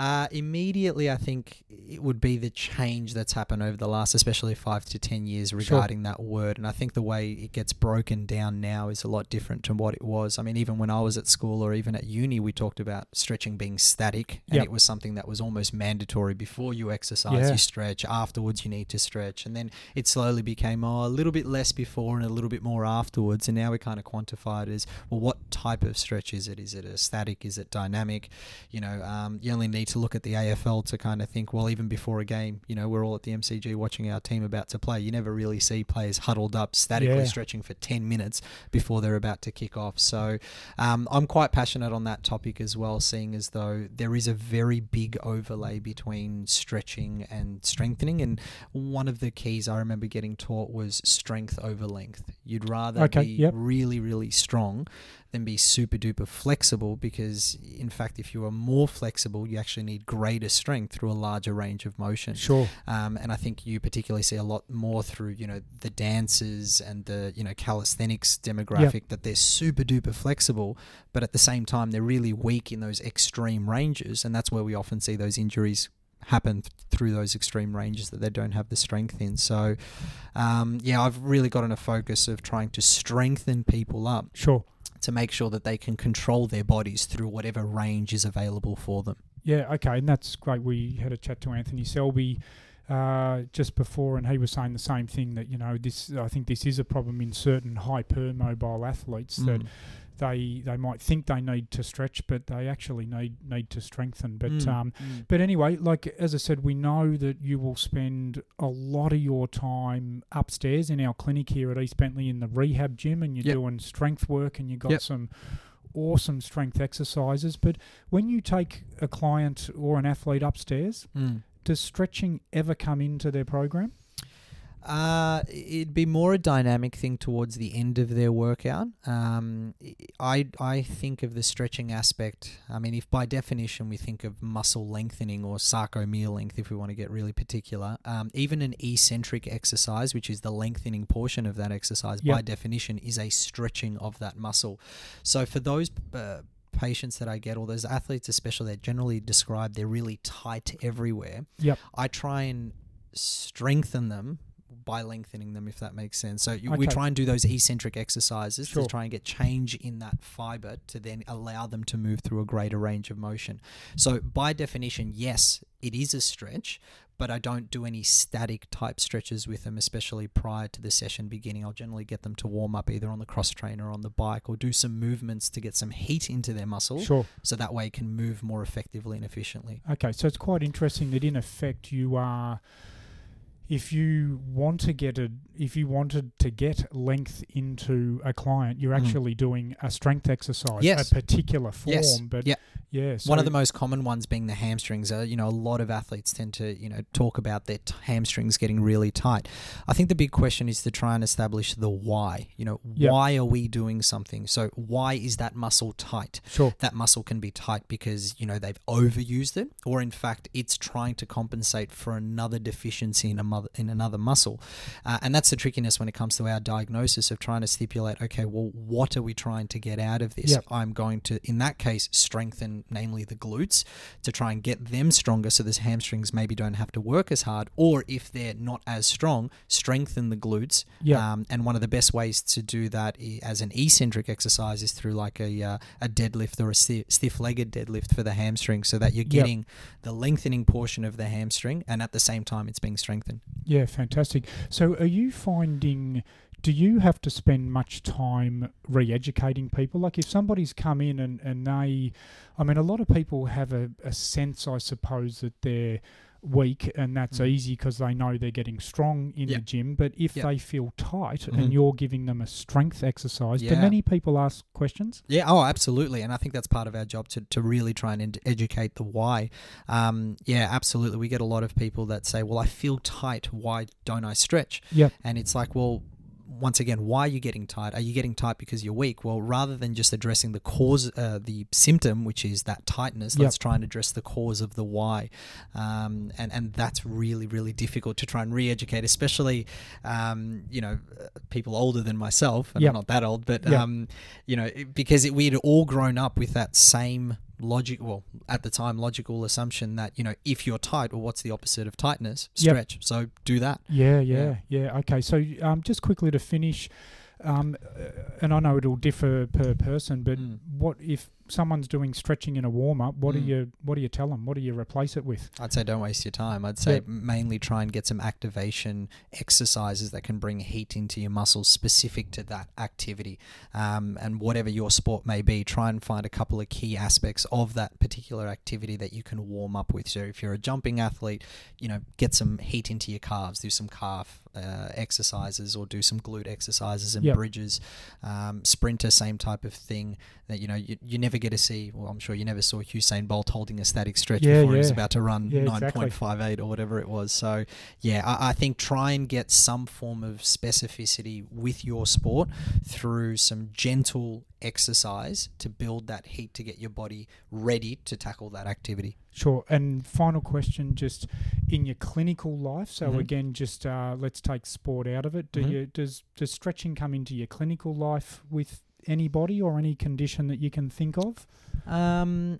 Uh, immediately, I think it would be the change that's happened over the last, especially five to ten years, regarding sure. that word. And I think the way it gets broken down now is a lot different to what it was. I mean, even when I was at school or even at uni, we talked about stretching being static, and yep. it was something that was almost mandatory. Before you exercise, yeah. you stretch. Afterwards, you need to stretch, and then it slowly became oh, a little bit less before and a little bit more afterwards. And now we kind of quantify it as well. What type of stretch is it? Is it a static? Is it dynamic? You know, um, you only need to look at the AFL to kind of think, well, even before a game, you know, we're all at the MCG watching our team about to play. You never really see players huddled up, statically yeah. stretching for 10 minutes before they're about to kick off. So um, I'm quite passionate on that topic as well, seeing as though there is a very big overlay between stretching and strengthening. And one of the keys I remember getting taught was strength over length. You'd rather okay, be yep. really, really strong than be super duper flexible because in fact if you are more flexible you actually need greater strength through a larger range of motion sure um, and i think you particularly see a lot more through you know the dancers and the you know calisthenics demographic yep. that they're super duper flexible but at the same time they're really weak in those extreme ranges and that's where we often see those injuries happen th- through those extreme ranges that they don't have the strength in. So, um, yeah, I've really gotten a focus of trying to strengthen people up. Sure to make sure that they can control their bodies through whatever range is available for them. Yeah, okay, and that's great. We had a chat to Anthony Selby uh, just before, and he was saying the same thing that you know this. I think this is a problem in certain hypermobile athletes mm. that they they might think they need to stretch, but they actually need need to strengthen. But mm, um, mm. but anyway, like as I said, we know that you will spend a lot of your time upstairs in our clinic here at East Bentleigh in the rehab gym, and you're yep. doing strength work, and you've got yep. some awesome strength exercises. But when you take a client or an athlete upstairs, mm. does stretching ever come into their program? Uh, it'd be more a dynamic thing towards the end of their workout. Um, I I think of the stretching aspect. I mean, if by definition we think of muscle lengthening or sarcomere length, if we want to get really particular, um, even an eccentric exercise, which is the lengthening portion of that exercise, yep. by definition, is a stretching of that muscle. So for those uh, patients that I get, or those athletes especially, that generally describe they're really tight everywhere. Yep. I try and strengthen them by lengthening them, if that makes sense. So you, Okay. we try and do those eccentric exercises Sure. to try and get change in that fiber to then allow them to move through a greater range of motion. So by definition, yes, it is a stretch, but I don't do any static type stretches with them, especially prior to the session beginning. I'll generally get them to warm up either on the cross trainer or on the bike or do some movements to get some heat into their muscle Sure. so that way it can move more effectively and efficiently. Okay, so it's quite interesting that in effect you are, if you want to get a, if you wanted to get length into a client, you're Mm. actually doing a strength exercise, Yes. a particular form. Yes. But Yeah. yeah, One of the most common ones being the hamstrings. Uh, you know, a lot of athletes tend to, you know, talk about their t- hamstrings getting really tight. I think the big question is to try and establish the why. You know, Yeah. why are we doing something? So why is that muscle tight? sure. That muscle can be tight because, you know, they've overused it or in fact it's trying to compensate for another deficiency in a mother, in another muscle. Uh, and that's the trickiness when it comes to our diagnosis of trying to stipulate, okay, well, what are we trying to get out of this? Yep. I'm going to, in that case, strengthen, namely the glutes, to try and get them stronger so those hamstrings maybe don't have to work as hard. Or if they're not as strong, strengthen the glutes. Yeah. Um, and one of the best ways to do that as an eccentric exercise is through like a, uh, a deadlift or a stiff-legged deadlift for the hamstring so that you're Yep. getting the lengthening portion of the hamstring and at the same time it's being strengthened. Yeah, fantastic. So, are you finding? Do you have to spend much time re-educating people? Like, if somebody's come in and and they, I mean, a lot of people have a, a sense, I suppose, that they're weak, and that's Mm. easy because they know they're getting strong in Yeah. the gym. But if Yeah. they feel tight Mhm. and you're giving them a strength exercise, do many people ask questions? Yeah, oh, absolutely. And I think that's part of our job to, to really try and ed- educate the why. Um, yeah, absolutely. We get a lot of people that say, well, I feel tight. Why don't I stretch? yeah And it's like, well, once again, why are you getting tight? Are you getting tight because you're weak? Well, rather than just addressing the cause, uh, the symptom, which is that tightness, Yep. let's try and address the cause of the why. Um, and, and that's really, really difficult to try and re educate, especially, um, you know, people older than myself. And Yep. I'm not that old, but, Yep. um, you know, because it, we had all grown up with that same logic well at the time logical assumption that you know if you're tight well what's the opposite of tightness Yep. stretch so do that Yeah, yeah, yeah. Okay, so um, just quickly to finish, um, uh, and I know it'll differ per person, but Mm. what if someone's doing stretching in a warm up? What do Mm. you what do you tell them? What do you replace it with? I'd say don't waste your time. I'd say Yep. mainly try and get some activation exercises that can bring heat into your muscles specific to that activity. Um, and whatever your sport may be, try and find a couple of key aspects of that particular activity that you can warm up with. So if you're a jumping athlete, you know, get some heat into your calves, do some calf uh, exercises or do some glute exercises and Yep. bridges. Um, sprinter, same type of thing that, you know, you, you never get to see, well, I'm sure you never saw Usain Bolt holding a static stretch Yeah, before he was about to run Yeah, nine exactly. point five eight or whatever it was. So yeah, I, I think try and get some form of specificity with your sport through some gentle exercise to build that heat to get your body ready to tackle that activity. Sure. And final question, just in your clinical life. So Mhm. again, just uh, let's take sport out of it. Do Mhm. you does does stretching come into your clinical life with anybody or any condition that you can think of? Um,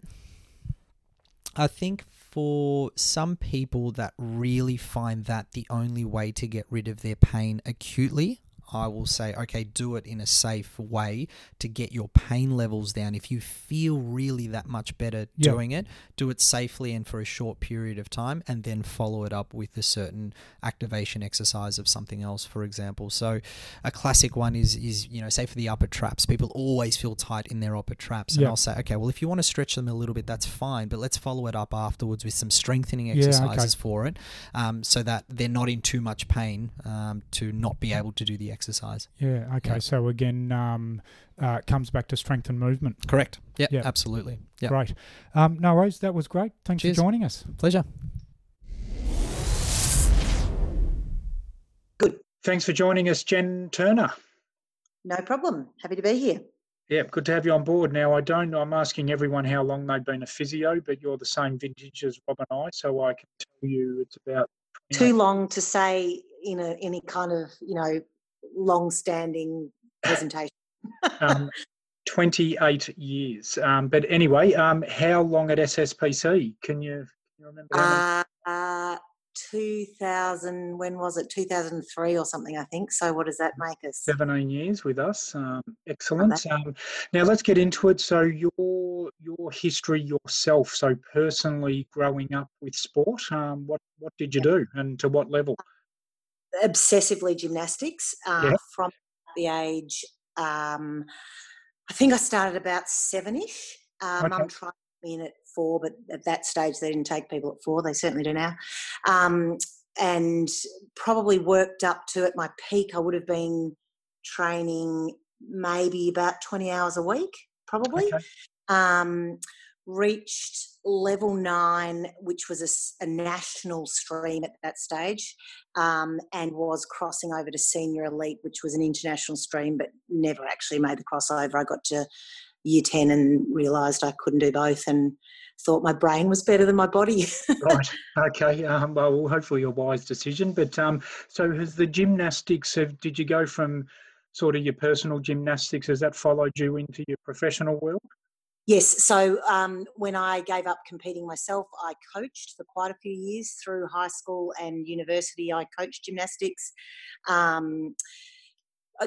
I think for some people that really find that the only way to get rid of their pain acutely, I will say, okay, do it in a safe way to get your pain levels down. If you feel really that much better Yeah. doing it, do it safely and for a short period of time, and then follow it up with a certain activation exercise of something else, for example. So, a classic one is is you know, say for the upper traps, people always feel tight in their upper traps, and Yeah. I'll say, okay, well, if you want to stretch them a little bit, that's fine, but let's follow it up afterwards with some strengthening Yeah, okay. exercises for it, um, so that they're not in too much pain um, to not be able to do the exercise. Yeah. Okay. Yeah. So again, um, uh, comes back to strength and movement. Correct. Yeah, Yeah. absolutely. Yeah, Great. Um, no worries. That was great. Thanks Cheers. for joining us. pleasure. Good. Thanks for joining us, Jen Turner. No problem. Happy to be here. Yeah, good to have you on board. Now, I don't, I'm asking everyone how long they've been a physio, but you're the same vintage as Rob and I, so I can tell you it's about 28 Too long to say in a any kind of you know long-standing presentation. um, 28 years. Um, but anyway, um, how long at SSPC? Can you, can you remember? uh, uh, 2000, when was it? 2003 or something, I think. So what does that make us? 17 years with us. Um, excellent. Um, now let's get into it. So your your history yourself. So personally, growing up with sport, um, what what did you do, and to what level? Obsessively gymnastics uh, from the age. Um, I think I started about sevenish. Um, okay. I'm trying to in at four, but at that stage they didn't take people at four. They certainly do now. Um, and probably worked up to at my peak, I would have been training maybe about 20 hours a week, probably. Okay. Um, reached level nine, which was a, a national stream at that stage, um, and was crossing over to senior elite, which was an international stream, but never actually made the crossover. I got to year 10 and realised I couldn't do both and thought my brain was better than my body. right. Okay. Um, well, hopefully a wise decision. But um, so has the gymnastics, have, did you go from sort of your personal gymnastics, has that followed you into your professional world? Yes. So um, when I gave up competing myself, I coached for quite a few years through high school and university. I coached gymnastics. Um,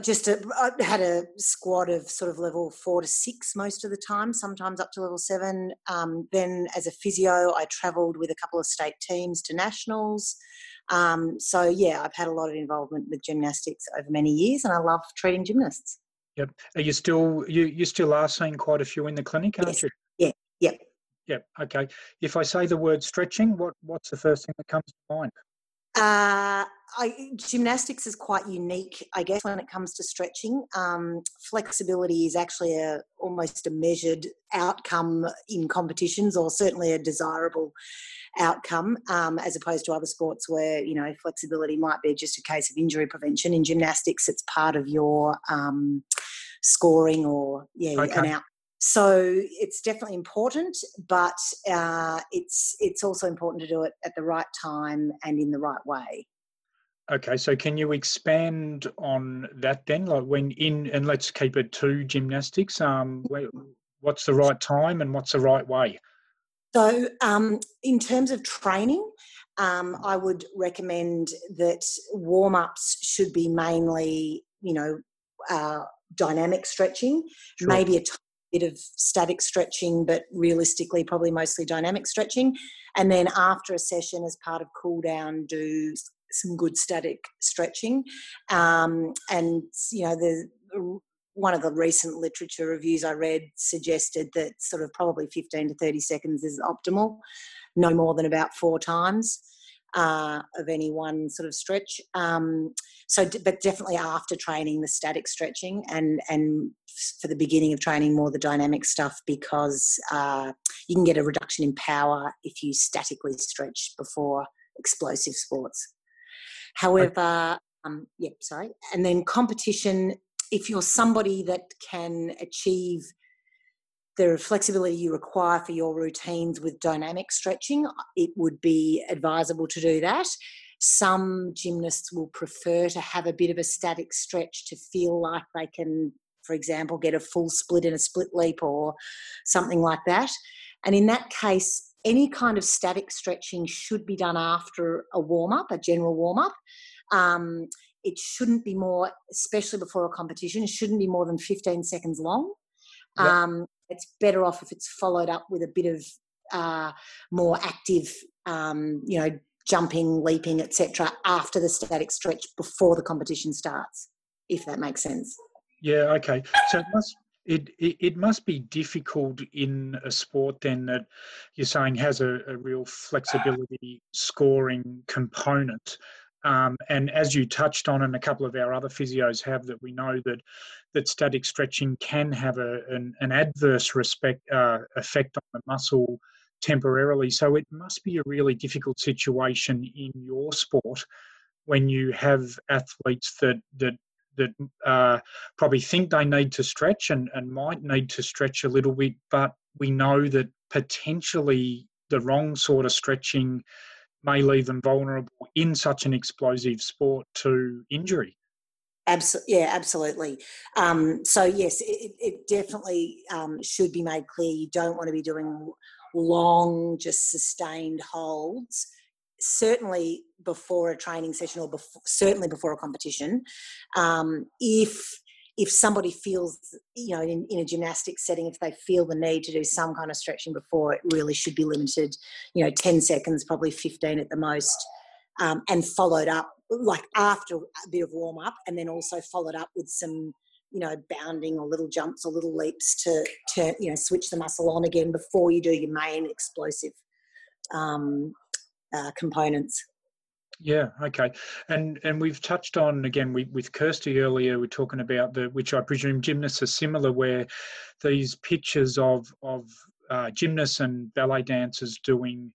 just a, I had a squad of sort of level four to six most of the time, sometimes up to level seven. Um, then, as a physio, I travelled with a couple of state teams to nationals. Um, so, yeah, I've had a lot of involvement with gymnastics over many years, and I love treating gymnasts. Yep. Are you still you you still are seeing quite a few in the clinic, aren't yes. you? Yeah. Yep. Yep. Okay. If I say the word stretching, what what's the first thing that comes to mind? Uh, I, gymnastics is quite unique, I guess, when it comes to stretching. Um, flexibility is actually a almost a measured outcome in competitions, or certainly a desirable outcome, um, as opposed to other sports where you know flexibility might be just a case of injury prevention. In gymnastics, it's part of your um, scoring or yeah okay. an out so it's definitely important, but uh, it's it's also important to do it at the right time and in the right way. Okay, so can you expand on that then? Like when in, and let's keep it to gymnastics. Um, what's the right time and what's the right way? So, um, in terms of training, um, I would recommend that warm ups should be mainly, you know, uh, dynamic stretching, sure. maybe a bit of static stretching, but realistically, probably mostly dynamic stretching. And then after a session, as part of cool down, do some good static stretching. Um, and, you know, the one of the recent literature reviews I read suggested that sort of probably 15 to 30 seconds is optimal, no more than about four times uh, of any one sort of stretch. Um, so, but definitely after training, the static stretching, and and for the beginning of training, more the dynamic stuff because uh, you can get a reduction in power if you statically stretch before explosive sports. However, um, yeah, sorry, and then competition. If you're somebody that can achieve the flexibility you require for your routines with dynamic stretching, it would be advisable to do that. Some gymnasts will prefer to have a bit of a static stretch to feel like they can, for example, get a full split in a split leap or something like that. And in that case, any kind of static stretching should be done after a warm up, a general warm up. Um, it shouldn't be more, especially before a competition, it shouldn't be more than 15 seconds long. Yep. Um, it's better off if it's followed up with a bit of uh, more active, um, you know, jumping, leaping, etc., after the static stretch before the competition starts, if that makes sense. Yeah. Okay. So it must it, it, it must be difficult in a sport then that you're saying has a, a real flexibility scoring component um, and as you touched on, and a couple of our other physios have, that we know that that static stretching can have a, an, an adverse respect, uh, effect on the muscle temporarily. So it must be a really difficult situation in your sport when you have athletes that that that uh, probably think they need to stretch and, and might need to stretch a little bit, but we know that potentially the wrong sort of stretching may leave them vulnerable in such an explosive sport to injury. Absolutely, yeah, absolutely. Um, so yes, it, it definitely um, should be made clear you don't want to be doing long, just sustained holds, certainly before a training session or before, certainly before a competition, um, if if somebody feels, you know, in, in a gymnastic setting, if they feel the need to do some kind of stretching before, it really should be limited, you know, 10 seconds, probably 15 at the most, um, and followed up like after a bit of warm up, and then also followed up with some, you know, bounding or little jumps or little leaps to, to you know, switch the muscle on again before you do your main explosive um, uh, components. Yeah, okay. And and we've touched on again we, with Kirsty earlier, we're talking about the which I presume gymnasts are similar where these pictures of of uh, gymnasts and ballet dancers doing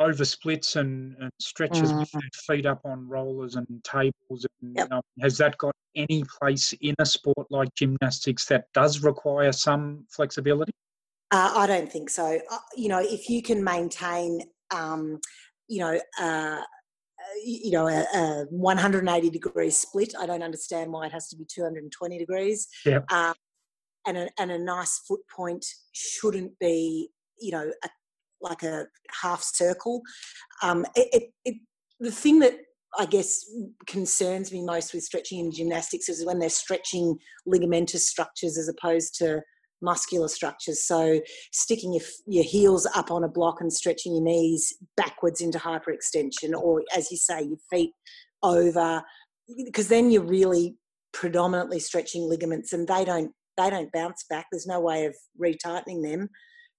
over splits and, and stretches mm. with their feet up on rollers and tables. And, yep. um, has that got any place in a sport like gymnastics that does require some flexibility? Uh, I don't think so. Uh, you know, if you can maintain, um, you know, uh, you know, a, a, 180 degree split. I don't understand why it has to be 220 degrees. Yeah. Um, and a, and a nice foot point shouldn't be, you know, a, like a half circle. Um, it, it, it, the thing that I guess concerns me most with stretching in gymnastics is when they're stretching ligamentous structures as opposed to muscular structures. So sticking your, your heels up on a block and stretching your knees backwards into hyperextension, or as you say, your feet over, because then you're really predominantly stretching ligaments, and they don't they don't bounce back. There's no way of retightening them.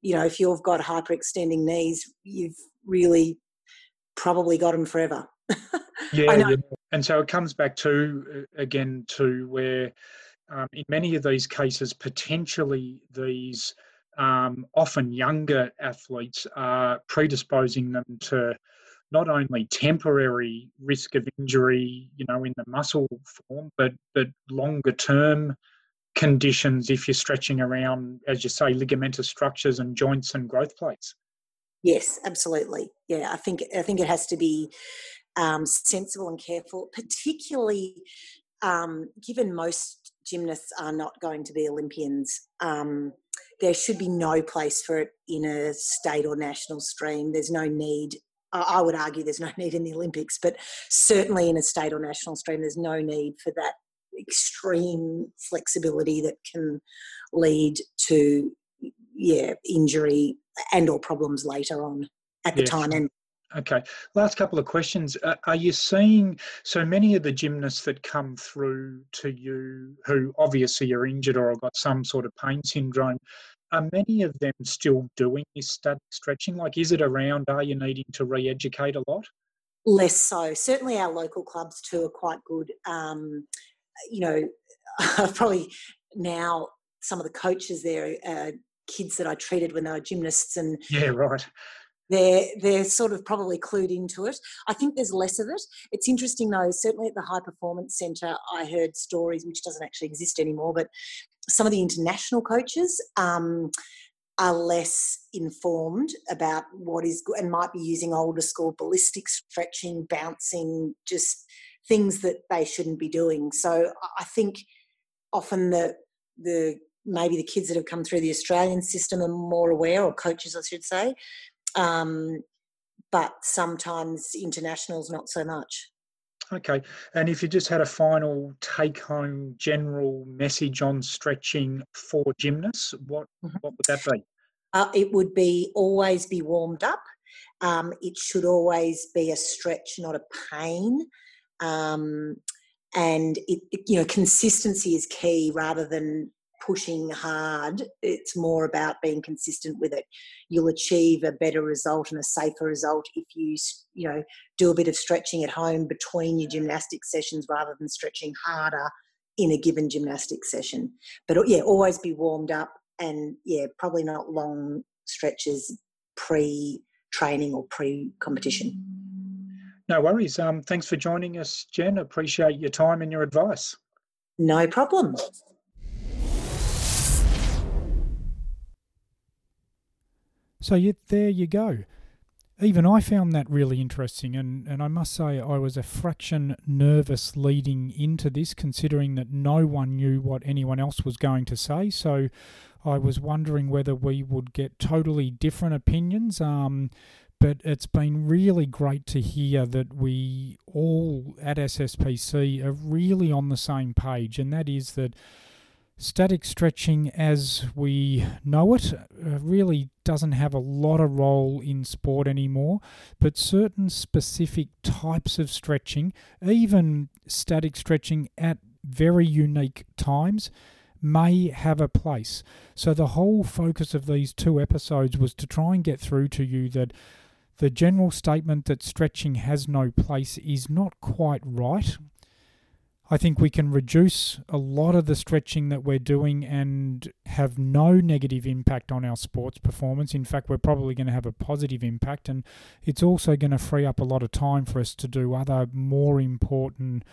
You know, if you've got hyperextending knees, you've really probably got them forever. yeah, yeah, and so it comes back to uh, again to where um, in many of these cases, potentially these um, often younger athletes are predisposing them to not only temporary risk of injury, you know, in the muscle form, but but longer term conditions if you're stretching around, as you say, ligamentous structures and joints and growth plates. Yes, absolutely. Yeah, I think I think it has to be um, sensible and careful, particularly um, given most gymnasts are not going to be Olympians. Um, there should be no place for it in a state or national stream. There's no need. I would argue there's no need in the Olympics, but certainly in a state or national stream, there's no need for that extreme flexibility that can lead to yeah injury and or problems later on at the yeah. time and Okay. Last couple of questions. Uh, are you seeing so many of the gymnasts that come through to you who obviously are injured or have got some sort of pain syndrome? Are many of them still doing this static stretching? Like, is it around? Are you needing to re educate a lot? Less so. Certainly, our local clubs too are quite good. Um, you know, probably now some of the coaches there are kids that I treated when they were gymnasts and yeah, right they're they're sort of probably clued into it. I think there's less of it. It's interesting though. Certainly at the High Performance Centre, I heard stories which doesn't actually exist anymore, but some of the international coaches. Um, are less informed about what is good and might be using older school ballistic stretching, bouncing, just things that they shouldn't be doing. So I think often the the maybe the kids that have come through the Australian system are more aware, or coaches, I should say, um, but sometimes internationals not so much. Okay, and if you just had a final take-home general message on stretching for gymnasts, what mm-hmm. what would that be? Uh, it would be always be warmed up. Um, it should always be a stretch, not a pain. Um, and it, it, you know, consistency is key rather than pushing hard. It's more about being consistent with it. You'll achieve a better result and a safer result if you, you know, do a bit of stretching at home between your gymnastic sessions rather than stretching harder in a given gymnastic session. But yeah, always be warmed up and yeah, probably not long stretches pre training or pre competition. No worries. Um, thanks for joining us, Jen. Appreciate your time and your advice. No problem. So you, there you go. Even I found that really interesting, and, and I must say I was a fraction nervous leading into this, considering that no one knew what anyone else was going to say. So I was wondering whether we would get totally different opinions. Um, but it's been really great to hear that we all at SSPC are really on the same page, and that is that static stretching as we know it uh, really doesn't have a lot of role in sport anymore, but certain specific types of stretching, even static stretching at very unique times, may have a place. So, the whole focus of these two episodes was to try and get through to you that the general statement that stretching has no place is not quite right. I think we can reduce a lot of the stretching that we're doing and have no negative impact on our sports performance. In fact, we're probably going to have a positive impact, and it's also going to free up a lot of time for us to do other more important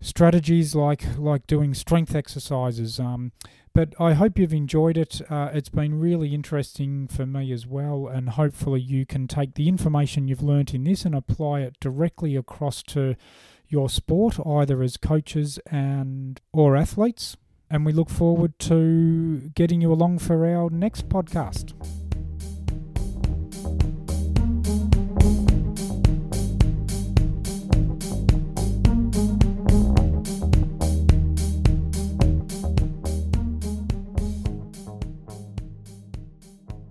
strategies like like doing strength exercises. Um, but I hope you've enjoyed it. Uh, it's been really interesting for me as well, and hopefully you can take the information you've learnt in this and apply it directly across to your sport, either as coaches and or athletes. And we look forward to getting you along for our next podcast.